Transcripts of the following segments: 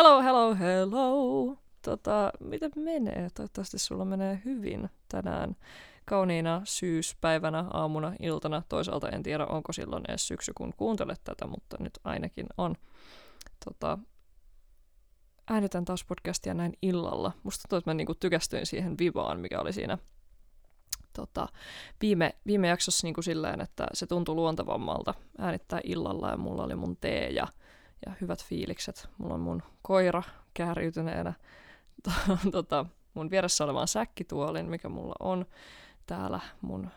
Hello, hello, hello. Tota, miten menee? Toivottavasti sulla menee hyvin tänään kauniina syyspäivänä, aamuna, iltana. Toisaalta en tiedä, onko silloin edes syksy, kun kuuntelet tätä, mutta nyt ainakin on. Tota, äänitän taas podcastia näin illalla. Musta tuntuu, että mä niinku tykästyin siihen vivaan, mikä oli siinä tota, viime, viime jaksossa niinku silleen, että se tuntui luontevammalta äänittää illalla ja mulla oli mun tee ja, ja hyvät fiilikset. Mulla on mun koira kääriytyneenä tota, mun vieressä olevan säkkituolin, mikä mulla on täällä mun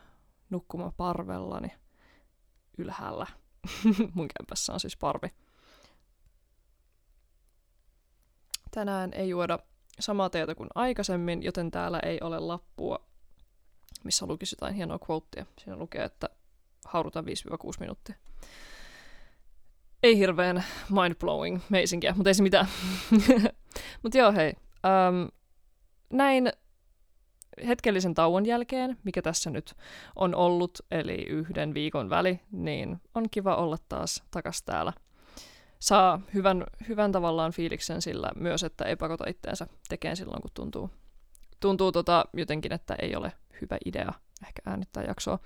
nukkumaparvellani ylhäällä. mun kämpässä on siis parvi. Tänään ei juoda samaa teetä kuin aikaisemmin, joten täällä ei ole lappua, missä lukisi jotain hienoa quotea. Siinä lukee, että haudutaan 5-6 minuuttia. Ei hirveän mind-blowing meisinkiä, mutta ei se mitään. mutta joo, hei. Um, näin hetkellisen tauon jälkeen, mikä tässä nyt on ollut, eli yhden viikon väli, niin on kiva olla taas takas täällä. Saa hyvän, hyvän tavallaan fiiliksen sillä myös, että ei pakota itteensä tekemään silloin, kun tuntuu, tuntuu tota jotenkin, että ei ole hyvä idea ehkä äänittää jaksoa.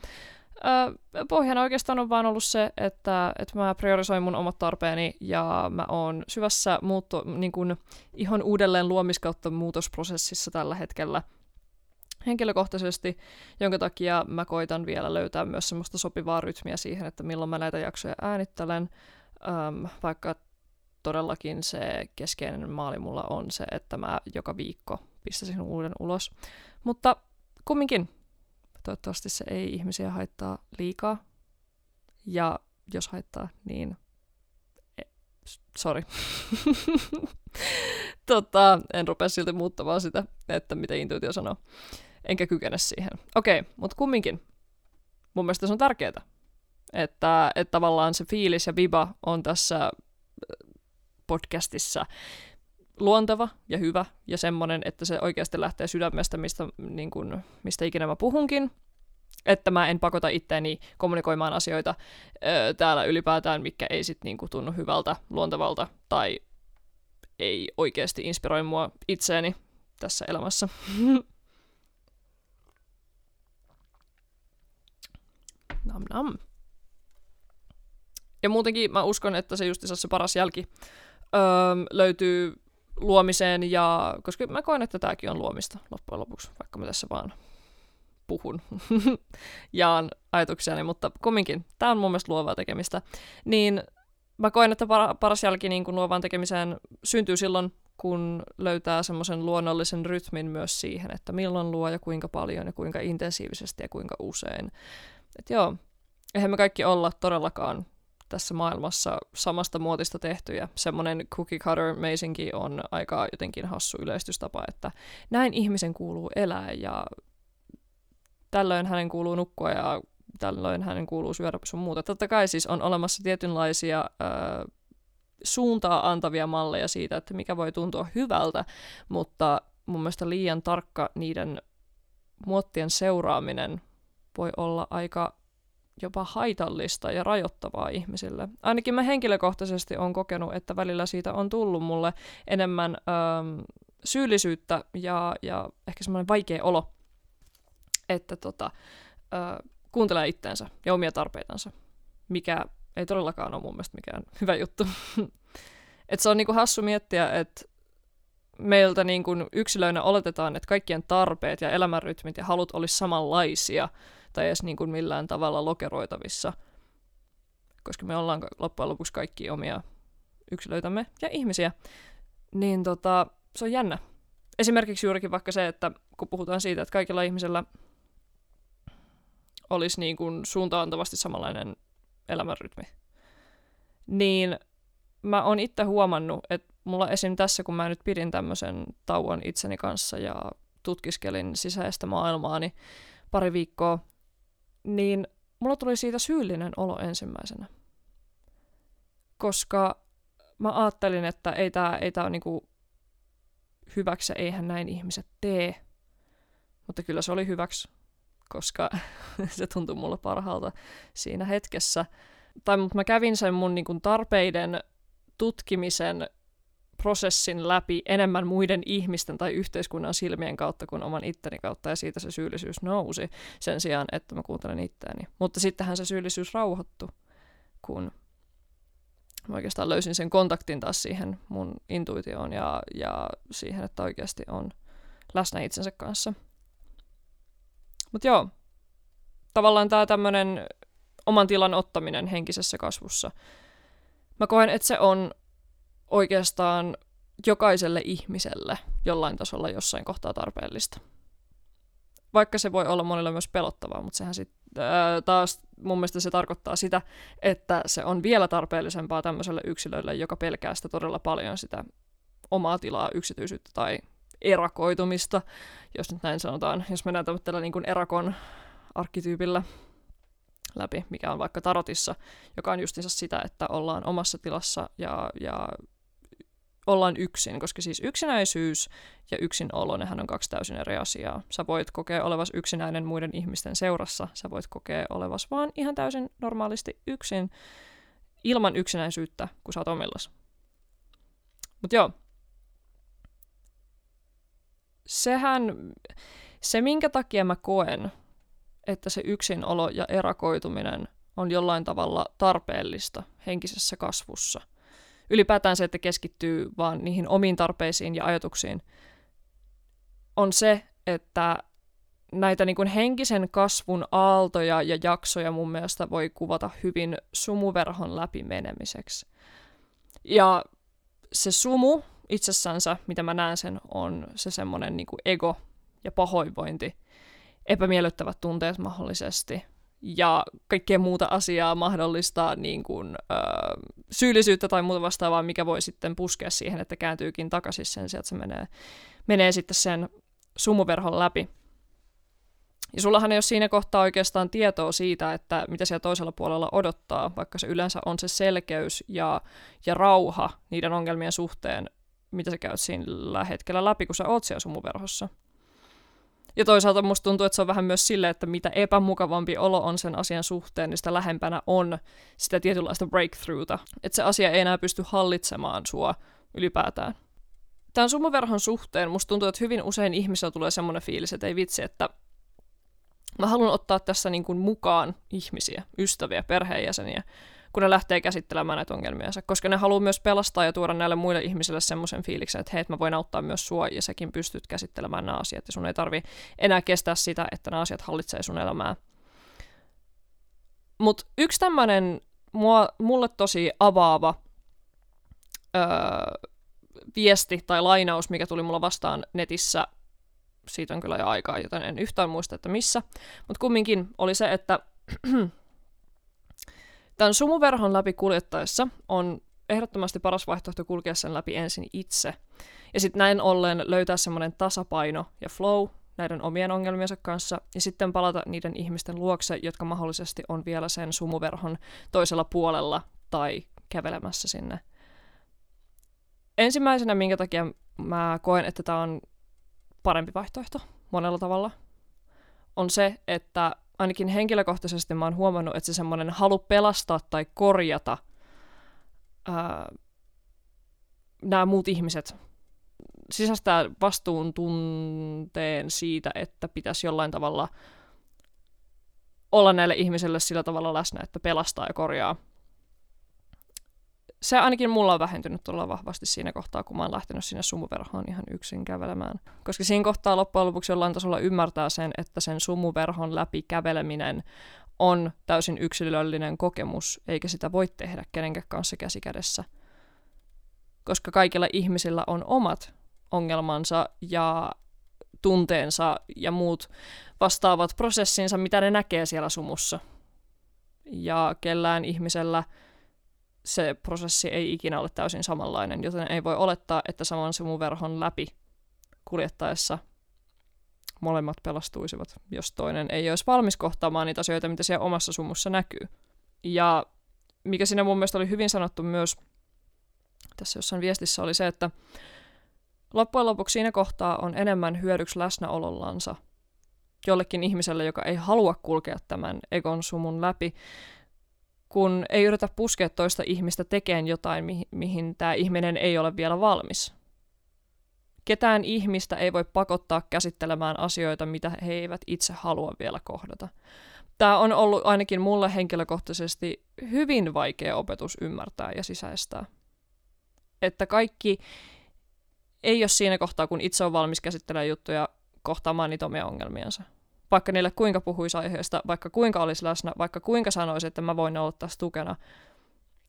Pohjana oikeastaan on vaan ollut se, että, että mä priorisoin mun omat tarpeeni ja mä oon syvässä muutto, niin kun, ihan uudelleen luomiskautta muutosprosessissa tällä hetkellä henkilökohtaisesti, jonka takia mä koitan vielä löytää myös semmoista sopivaa rytmiä siihen, että milloin mä näitä jaksoja äänittelen, öö, vaikka todellakin se keskeinen maali mulla on se, että mä joka viikko pistäisin uuden ulos. Mutta kumminkin, Toivottavasti se ei ihmisiä haittaa liikaa. Ja jos haittaa, niin e, sorry. tota, en rupea silti muuttamaan sitä, että mitä intuitio sanoo. Enkä kykene siihen. Okei, okay, mutta kumminkin. Mun mielestä se on tärkeää. Että, että tavallaan se fiilis ja viba on tässä podcastissa luonteva ja hyvä ja semmoinen, että se oikeasti lähtee sydämestä, mistä, niin kuin, mistä ikinä mä puhunkin. Että mä en pakota itteeni kommunikoimaan asioita ö, täällä ylipäätään, mikä ei sit niin tunnu hyvältä, luontevalta tai ei oikeasti inspiroi mua itseäni tässä elämässä. nam nam. Ja muutenkin mä uskon, että se just se paras jälki öö, löytyy luomiseen, ja koska mä koen, että tämäkin on luomista loppujen lopuksi, vaikka mä tässä vaan puhun, jaan ajatuksiani, mutta kumminkin, tämä on mun mielestä luovaa tekemistä, niin mä koen, että paras jälki niin luovaan tekemiseen syntyy silloin, kun löytää semmoisen luonnollisen rytmin myös siihen, että milloin luo ja kuinka paljon ja kuinka intensiivisesti ja kuinka usein. Että joo, eihän me kaikki olla todellakaan tässä maailmassa samasta muotista tehtyjä. Semmoinen cookie cutter meisinki on aika jotenkin hassu yleistystapa, että näin ihmisen kuuluu elää ja tällöin hänen kuuluu nukkua ja tällöin hänen kuuluu syödä sun muuta. Totta kai siis on olemassa tietynlaisia äh, suuntaa antavia malleja siitä, että mikä voi tuntua hyvältä, mutta mun mielestä liian tarkka niiden muottien seuraaminen voi olla aika jopa haitallista ja rajoittavaa ihmisille. Ainakin mä henkilökohtaisesti olen kokenut, että välillä siitä on tullut mulle enemmän ähm, syyllisyyttä ja, ja ehkä semmoinen vaikea olo, että tota, äh, kuuntelee itteensä ja omia tarpeitansa, mikä ei todellakaan ole mun mielestä mikään hyvä juttu. Et se on niinku hassu miettiä, että meiltä niinku yksilöinä oletetaan, että kaikkien tarpeet ja elämänrytmit ja halut olisi samanlaisia – tai edes niin kuin millään tavalla lokeroitavissa, koska me ollaan loppujen lopuksi kaikki omia yksilöitämme ja ihmisiä, niin tota, se on jännä. Esimerkiksi juurikin vaikka se, että kun puhutaan siitä, että kaikilla ihmisillä olisi niin kuin suuntaantavasti samanlainen elämänrytmi, niin mä oon itse huomannut, että mulla esim. tässä, kun mä nyt pidin tämmöisen tauon itseni kanssa ja tutkiskelin sisäistä maailmaani pari viikkoa, niin mulla tuli siitä syyllinen olo ensimmäisenä. Koska mä ajattelin, että ei tämä ei tää ole niinku hyväksi, eihän näin ihmiset tee. Mutta kyllä se oli hyväksi, koska se tuntui mulle parhaalta siinä hetkessä. Tai mutta mä kävin sen mun niinku tarpeiden tutkimisen prosessin läpi enemmän muiden ihmisten tai yhteiskunnan silmien kautta kuin oman itteni kautta, ja siitä se syyllisyys nousi sen sijaan, että mä kuuntelen itseäni. Mutta sittenhän se syyllisyys rauhoittui, kun mä oikeastaan löysin sen kontaktin taas siihen mun intuitioon ja, ja siihen, että oikeasti on läsnä itsensä kanssa. Mutta joo, tavallaan tämä tämmöinen oman tilan ottaminen henkisessä kasvussa. Mä koen, että se on oikeastaan jokaiselle ihmiselle jollain tasolla jossain kohtaa tarpeellista. Vaikka se voi olla monille myös pelottavaa, mutta sehän sit, ää, taas mun mielestä se tarkoittaa sitä, että se on vielä tarpeellisempaa tämmöiselle yksilölle, joka pelkää sitä todella paljon sitä omaa tilaa, yksityisyyttä tai erakoitumista, jos nyt näin sanotaan, jos mennään tällä niin erakon arkkityypillä läpi, mikä on vaikka tarotissa, joka on justiinsa sitä, että ollaan omassa tilassa ja, ja ollaan yksin, koska siis yksinäisyys ja yksinolo, nehän on kaksi täysin eri asiaa. Sä voit kokea olevas yksinäinen muiden ihmisten seurassa, sä voit kokea olevas vaan ihan täysin normaalisti yksin, ilman yksinäisyyttä, kun sä oot omillas. Mut joo. Sehän, se minkä takia mä koen, että se yksinolo ja erakoituminen on jollain tavalla tarpeellista henkisessä kasvussa – ylipäätään se, että keskittyy vaan niihin omiin tarpeisiin ja ajatuksiin, on se, että näitä niin kuin henkisen kasvun aaltoja ja jaksoja mun mielestä voi kuvata hyvin sumuverhon läpi menemiseksi. Ja se sumu itsessänsä, mitä mä näen sen, on se semmoinen niin ego ja pahoinvointi, epämiellyttävät tunteet mahdollisesti, ja kaikkea muuta asiaa mahdollista niin kuin, ö, syyllisyyttä tai muuta vastaavaa, mikä voi sitten puskea siihen, että kääntyykin takaisin sen sijaan, että se menee, menee sitten sen sumuverhon läpi. Ja sullahan ei ole siinä kohtaa oikeastaan tietoa siitä, että mitä siellä toisella puolella odottaa, vaikka se yleensä on se selkeys ja, ja rauha niiden ongelmien suhteen, mitä sä käyt siinä hetkellä läpi, kun sä oot siellä sumuverhossa. Ja toisaalta musta tuntuu, että se on vähän myös sille, että mitä epämukavampi olo on sen asian suhteen, niin sitä lähempänä on sitä tietynlaista breakthroughta. Että se asia ei enää pysty hallitsemaan sua ylipäätään. Tämän sumuverhon suhteen musta tuntuu, että hyvin usein ihmisellä tulee semmoinen fiilis, että ei vitsi, että mä haluan ottaa tässä niin kuin mukaan ihmisiä, ystäviä, perheenjäseniä, kun ne lähtee käsittelemään näitä ongelmiansa, koska ne haluaa myös pelastaa ja tuoda näille muille ihmisille semmoisen fiiliksen, että hei, mä voin auttaa myös sua ja säkin pystyt käsittelemään nämä asiat ja sun ei tarvi enää kestää sitä, että nämä asiat hallitsee sun elämää. Mutta yksi tämmöinen mulle tosi avaava öö, viesti tai lainaus, mikä tuli mulla vastaan netissä, siitä on kyllä jo aikaa, joten en yhtään muista, että missä, mutta kumminkin oli se, että Tämän sumuverhon läpi kuljettaessa on ehdottomasti paras vaihtoehto kulkea sen läpi ensin itse. Ja sitten näin ollen löytää semmoinen tasapaino ja flow näiden omien ongelmiensa kanssa, ja sitten palata niiden ihmisten luokse, jotka mahdollisesti on vielä sen sumuverhon toisella puolella tai kävelemässä sinne. Ensimmäisenä, minkä takia mä koen, että tämä on parempi vaihtoehto monella tavalla, on se, että ainakin henkilökohtaisesti mä oon huomannut, että se semmoinen halu pelastaa tai korjata ää, nämä muut ihmiset sisäistää vastuun tunteen siitä, että pitäisi jollain tavalla olla näille ihmisille sillä tavalla läsnä, että pelastaa ja korjaa se ainakin mulla on vähentynyt todella vahvasti siinä kohtaa, kun mä oon lähtenyt sinne sumuverhoon ihan yksin kävelemään. Koska siinä kohtaa loppujen lopuksi jollain tasolla ymmärtää sen, että sen sumuverhon läpi käveleminen on täysin yksilöllinen kokemus, eikä sitä voi tehdä kenenkään kanssa käsikädessä. Koska kaikilla ihmisillä on omat ongelmansa ja tunteensa ja muut vastaavat prosessinsa, mitä ne näkee siellä sumussa. Ja kellään ihmisellä – se prosessi ei ikinä ole täysin samanlainen, joten ei voi olettaa, että saman verhon läpi kuljettaessa molemmat pelastuisivat, jos toinen ei olisi valmis kohtaamaan niitä asioita, mitä siellä omassa sumussa näkyy. Ja mikä siinä mun mielestä oli hyvin sanottu myös tässä jossain viestissä oli se, että loppujen lopuksi siinä kohtaa on enemmän hyödyksi läsnäolollansa jollekin ihmiselle, joka ei halua kulkea tämän egon sumun läpi, kun ei yritä puskea toista ihmistä tekemään jotain, mihin, mihin tämä ihminen ei ole vielä valmis. Ketään ihmistä ei voi pakottaa käsittelemään asioita, mitä he eivät itse halua vielä kohdata. Tämä on ollut ainakin mulle henkilökohtaisesti hyvin vaikea opetus ymmärtää ja sisäistää. Että kaikki ei ole siinä kohtaa, kun itse on valmis käsittelemään juttuja kohtaamaan niitä omia ongelmiansa. Vaikka niille kuinka puhuisi aiheesta, vaikka kuinka olisi läsnä, vaikka kuinka sanoisi, että mä voin olla tässä tukena,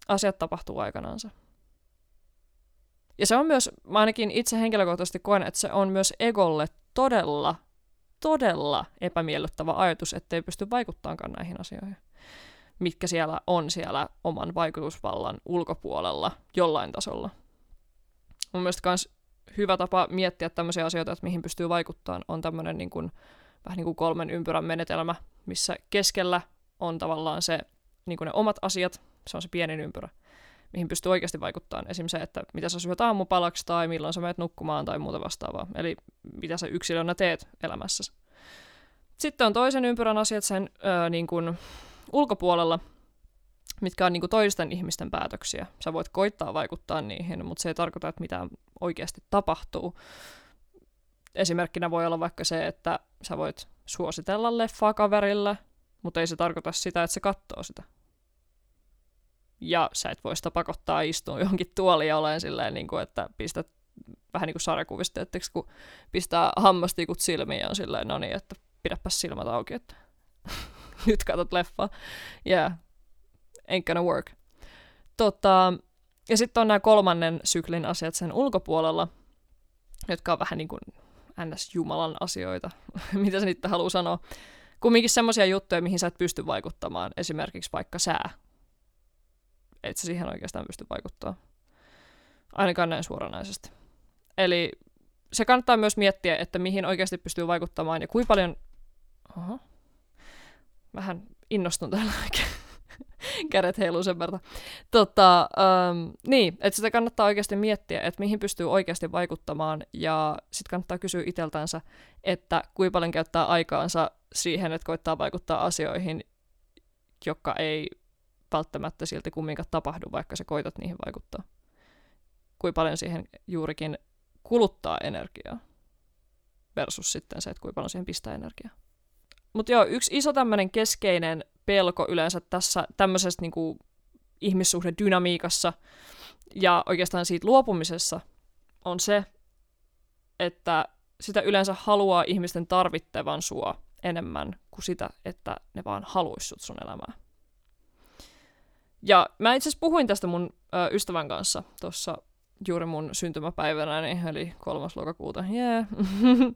asiat tapahtuu aikanaansa. Ja se on myös, mä ainakin itse henkilökohtaisesti koen, että se on myös egolle todella, todella epämiellyttävä ajatus, ettei pysty vaikuttamaan näihin asioihin, mitkä siellä on siellä oman vaikutusvallan ulkopuolella jollain tasolla. Mun mielestä myös hyvä tapa miettiä tämmöisiä asioita, että mihin pystyy vaikuttamaan, on tämmöinen niin kuin, vähän niin kuin kolmen ympyrän menetelmä, missä keskellä on tavallaan se, niin kuin ne omat asiat, se on se pienin ympyrä, mihin pystyy oikeasti vaikuttamaan. Esimerkiksi se, että mitä sä syöt aamupalaksi tai milloin sä menet nukkumaan tai muuta vastaavaa. Eli mitä sä yksilönä teet elämässäsi. Sitten on toisen ympyrän asiat sen öö, niin kuin ulkopuolella, mitkä on niin kuin toisten ihmisten päätöksiä. Sä voit koittaa vaikuttaa niihin, mutta se ei tarkoita, että mitään oikeasti tapahtuu. Esimerkkinä voi olla vaikka se, että sä voit suositella leffaa kaverille, mutta ei se tarkoita sitä, että se katsoo sitä. Ja sä et voi sitä pakottaa istua johonkin tuoliin ja olen silleen, niin kuin, että pistät vähän niin kuin sarjakuvista, että kun pistää hammastikut silmiin ja on silleen, no niin, että pidäpäs silmät auki, että nyt katsot leffaa. Yeah, ain't gonna work. Tota, ja sitten on nämä kolmannen syklin asiat sen ulkopuolella, jotka on vähän niin kuin ns-jumalan asioita, mitä se nyt haluaa sanoa. Kumminkin semmoisia juttuja, mihin sä et pysty vaikuttamaan, esimerkiksi vaikka sää. Et sä siihen oikeastaan pysty vaikuttamaan. Ainakaan näin suoranaisesti. Eli se kannattaa myös miettiä, että mihin oikeasti pystyy vaikuttamaan ja kuinka paljon... Oho. Vähän innostun tällä kädet heiluu sen verran. Tota, um, niin, että sitä kannattaa oikeasti miettiä, että mihin pystyy oikeasti vaikuttamaan, ja sitten kannattaa kysyä iteltänsä, että kuinka paljon käyttää aikaansa siihen, että koittaa vaikuttaa asioihin, jotka ei välttämättä silti kumminkaan tapahdu, vaikka sä koitat niihin vaikuttaa. Kuinka paljon siihen juurikin kuluttaa energiaa versus sitten se, että kuinka paljon siihen pistää energiaa. Mutta joo, yksi iso tämmöinen keskeinen pelko yleensä tässä tämmöisessä niin kuin, ihmissuhdedynamiikassa ja oikeastaan siitä luopumisessa on se, että sitä yleensä haluaa ihmisten tarvittavan sua enemmän kuin sitä, että ne vaan haluaisivat sun elämää. Ja mä itse asiassa puhuin tästä mun ö, ystävän kanssa tuossa juuri mun syntymäpäivänä, eli kolmas lokakuuta. Yeah.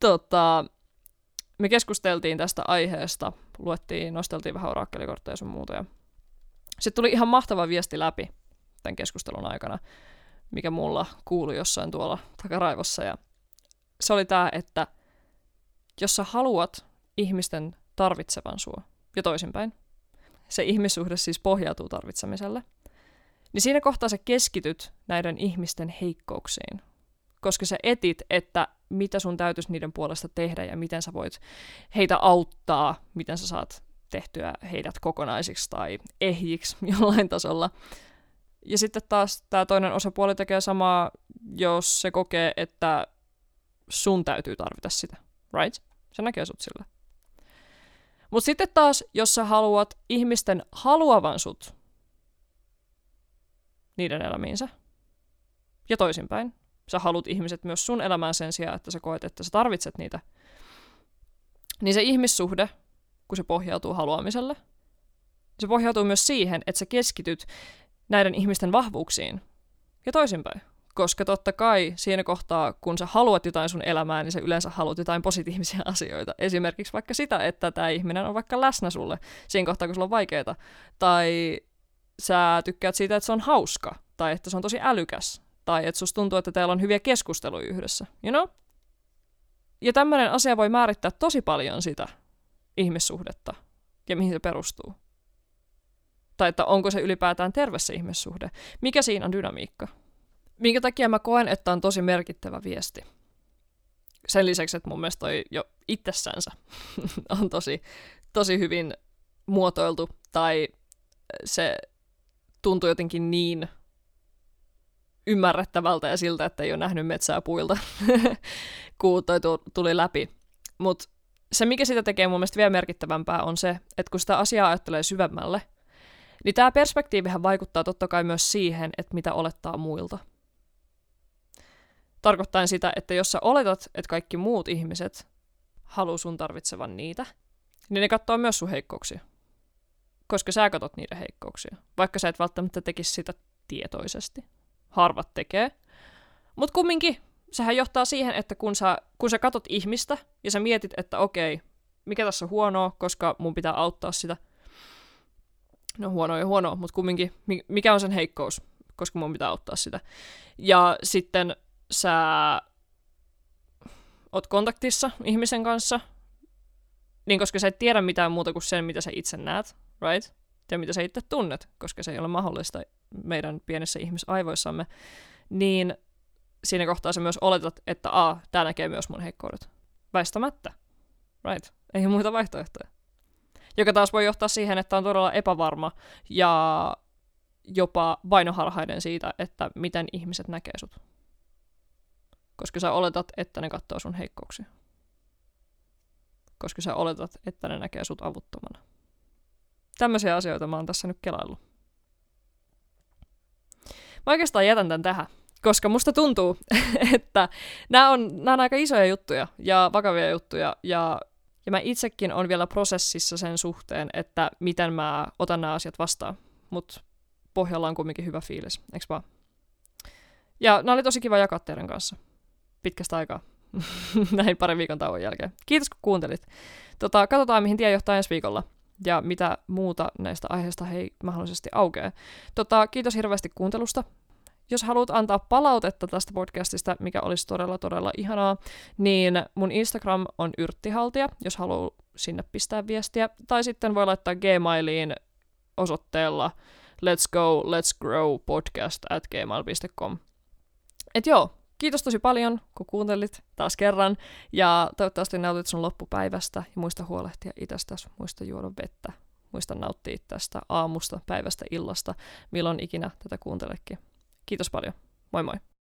tota, me keskusteltiin tästä aiheesta, luettiin, nosteltiin vähän orakkelikortteja ja sun muuta. Ja sitten tuli ihan mahtava viesti läpi tämän keskustelun aikana, mikä mulla kuului jossain tuolla takaraivossa. Ja se oli tämä, että jos sä haluat ihmisten tarvitsevan sua, ja toisinpäin, se ihmissuhde siis pohjautuu tarvitsemiselle, niin siinä kohtaa sä keskityt näiden ihmisten heikkouksiin, koska sä etit, että mitä sun täytyisi niiden puolesta tehdä ja miten sä voit heitä auttaa, miten sä saat tehtyä heidät kokonaisiksi tai ehjiksi jollain tasolla. Ja sitten taas tämä toinen osapuoli tekee samaa, jos se kokee, että sun täytyy tarvita sitä, right? Se näkee sut sillä. Mutta sitten taas, jos sä haluat ihmisten haluavan sut niiden elämiinsä, ja toisinpäin, sä haluat ihmiset myös sun elämään sen sijaan, että sä koet, että sä tarvitset niitä, niin se ihmissuhde, kun se pohjautuu haluamiselle, se pohjautuu myös siihen, että sä keskityt näiden ihmisten vahvuuksiin ja toisinpäin. Koska totta kai siinä kohtaa, kun sä haluat jotain sun elämään, niin sä yleensä haluat jotain positiivisia asioita. Esimerkiksi vaikka sitä, että tämä ihminen on vaikka läsnä sulle siinä kohtaa, kun sulla on vaikeaa. Tai sä tykkäät siitä, että se on hauska. Tai että se on tosi älykäs tai että susta tuntuu, että teillä on hyviä keskusteluja yhdessä, you know? Ja tämmöinen asia voi määrittää tosi paljon sitä ihmissuhdetta ja mihin se perustuu. Tai että onko se ylipäätään terve se ihmissuhde. Mikä siinä on dynamiikka? Minkä takia mä koen, että on tosi merkittävä viesti. Sen lisäksi, että mun mielestä toi jo itsessänsä on tosi, tosi hyvin muotoiltu tai se tuntui jotenkin niin ymmärrettävältä ja siltä, että ei ole nähnyt metsää puilta, kun toi tuli läpi. Mutta se, mikä sitä tekee mun mielestä vielä merkittävämpää, on se, että kun sitä asiaa ajattelee syvemmälle, niin tämä perspektiivihän vaikuttaa totta kai myös siihen, että mitä olettaa muilta. Tarkoittaen sitä, että jos sä oletat, että kaikki muut ihmiset haluaa sun tarvitsevan niitä, niin ne katsoo myös sun heikkouksia. Koska sä katot niiden heikkouksia. Vaikka sä et välttämättä tekisi sitä tietoisesti. Harvat tekee. Mutta kumminkin, sehän johtaa siihen, että kun sä, kun sä katot ihmistä ja sä mietit, että okei, mikä tässä on huonoa, koska mun pitää auttaa sitä. No huono ja huono, mutta kumminkin, mikä on sen heikkous, koska mun pitää auttaa sitä. Ja sitten sä oot kontaktissa ihmisen kanssa, niin koska sä et tiedä mitään muuta kuin sen, mitä sä itse näet, right? Ja mitä sä itse tunnet, koska se ei ole mahdollista meidän pienissä ihmisaivoissamme, niin siinä kohtaa sä myös oletat, että a, tää näkee myös mun heikkoudet. Väistämättä. Right? Ei muita vaihtoehtoja. Joka taas voi johtaa siihen, että on todella epävarma ja jopa vainoharhainen siitä, että miten ihmiset näkee sut. Koska sä oletat, että ne katsoo sun heikkouksia. Koska sä oletat, että ne näkee sut avuttomana. Tämmöisiä asioita mä oon tässä nyt kelaillut. Mä oikeastaan jätän tämän tähän, koska musta tuntuu, että nämä on, nämä on aika isoja juttuja ja vakavia juttuja, ja, ja mä itsekin on vielä prosessissa sen suhteen, että miten mä otan nämä asiat vastaan. Mutta pohjalla on kumminkin hyvä fiilis, eikö vaan? Ja nämä oli tosi kiva jakaa teidän kanssa pitkästä aikaa. Näin parin viikon tauon jälkeen. Kiitos kun kuuntelit. Tota, katsotaan, mihin tie johtaa ensi viikolla ja mitä muuta näistä aiheista hei mahdollisesti aukeaa. Tota, kiitos hirveästi kuuntelusta. Jos haluat antaa palautetta tästä podcastista, mikä olisi todella todella ihanaa, niin mun Instagram on yrttihaltia, jos haluaa sinne pistää viestiä. Tai sitten voi laittaa Gmailiin osoitteella let's go, let's grow podcast at gmail.com. Et joo, kiitos tosi paljon, kun kuuntelit taas kerran. Ja toivottavasti nautit sun loppupäivästä ja muista huolehtia itsestäsi, muista juoda vettä, muista nauttia tästä aamusta, päivästä, illasta, milloin ikinä tätä kuuntelekin. Kiitos paljon. Moi moi.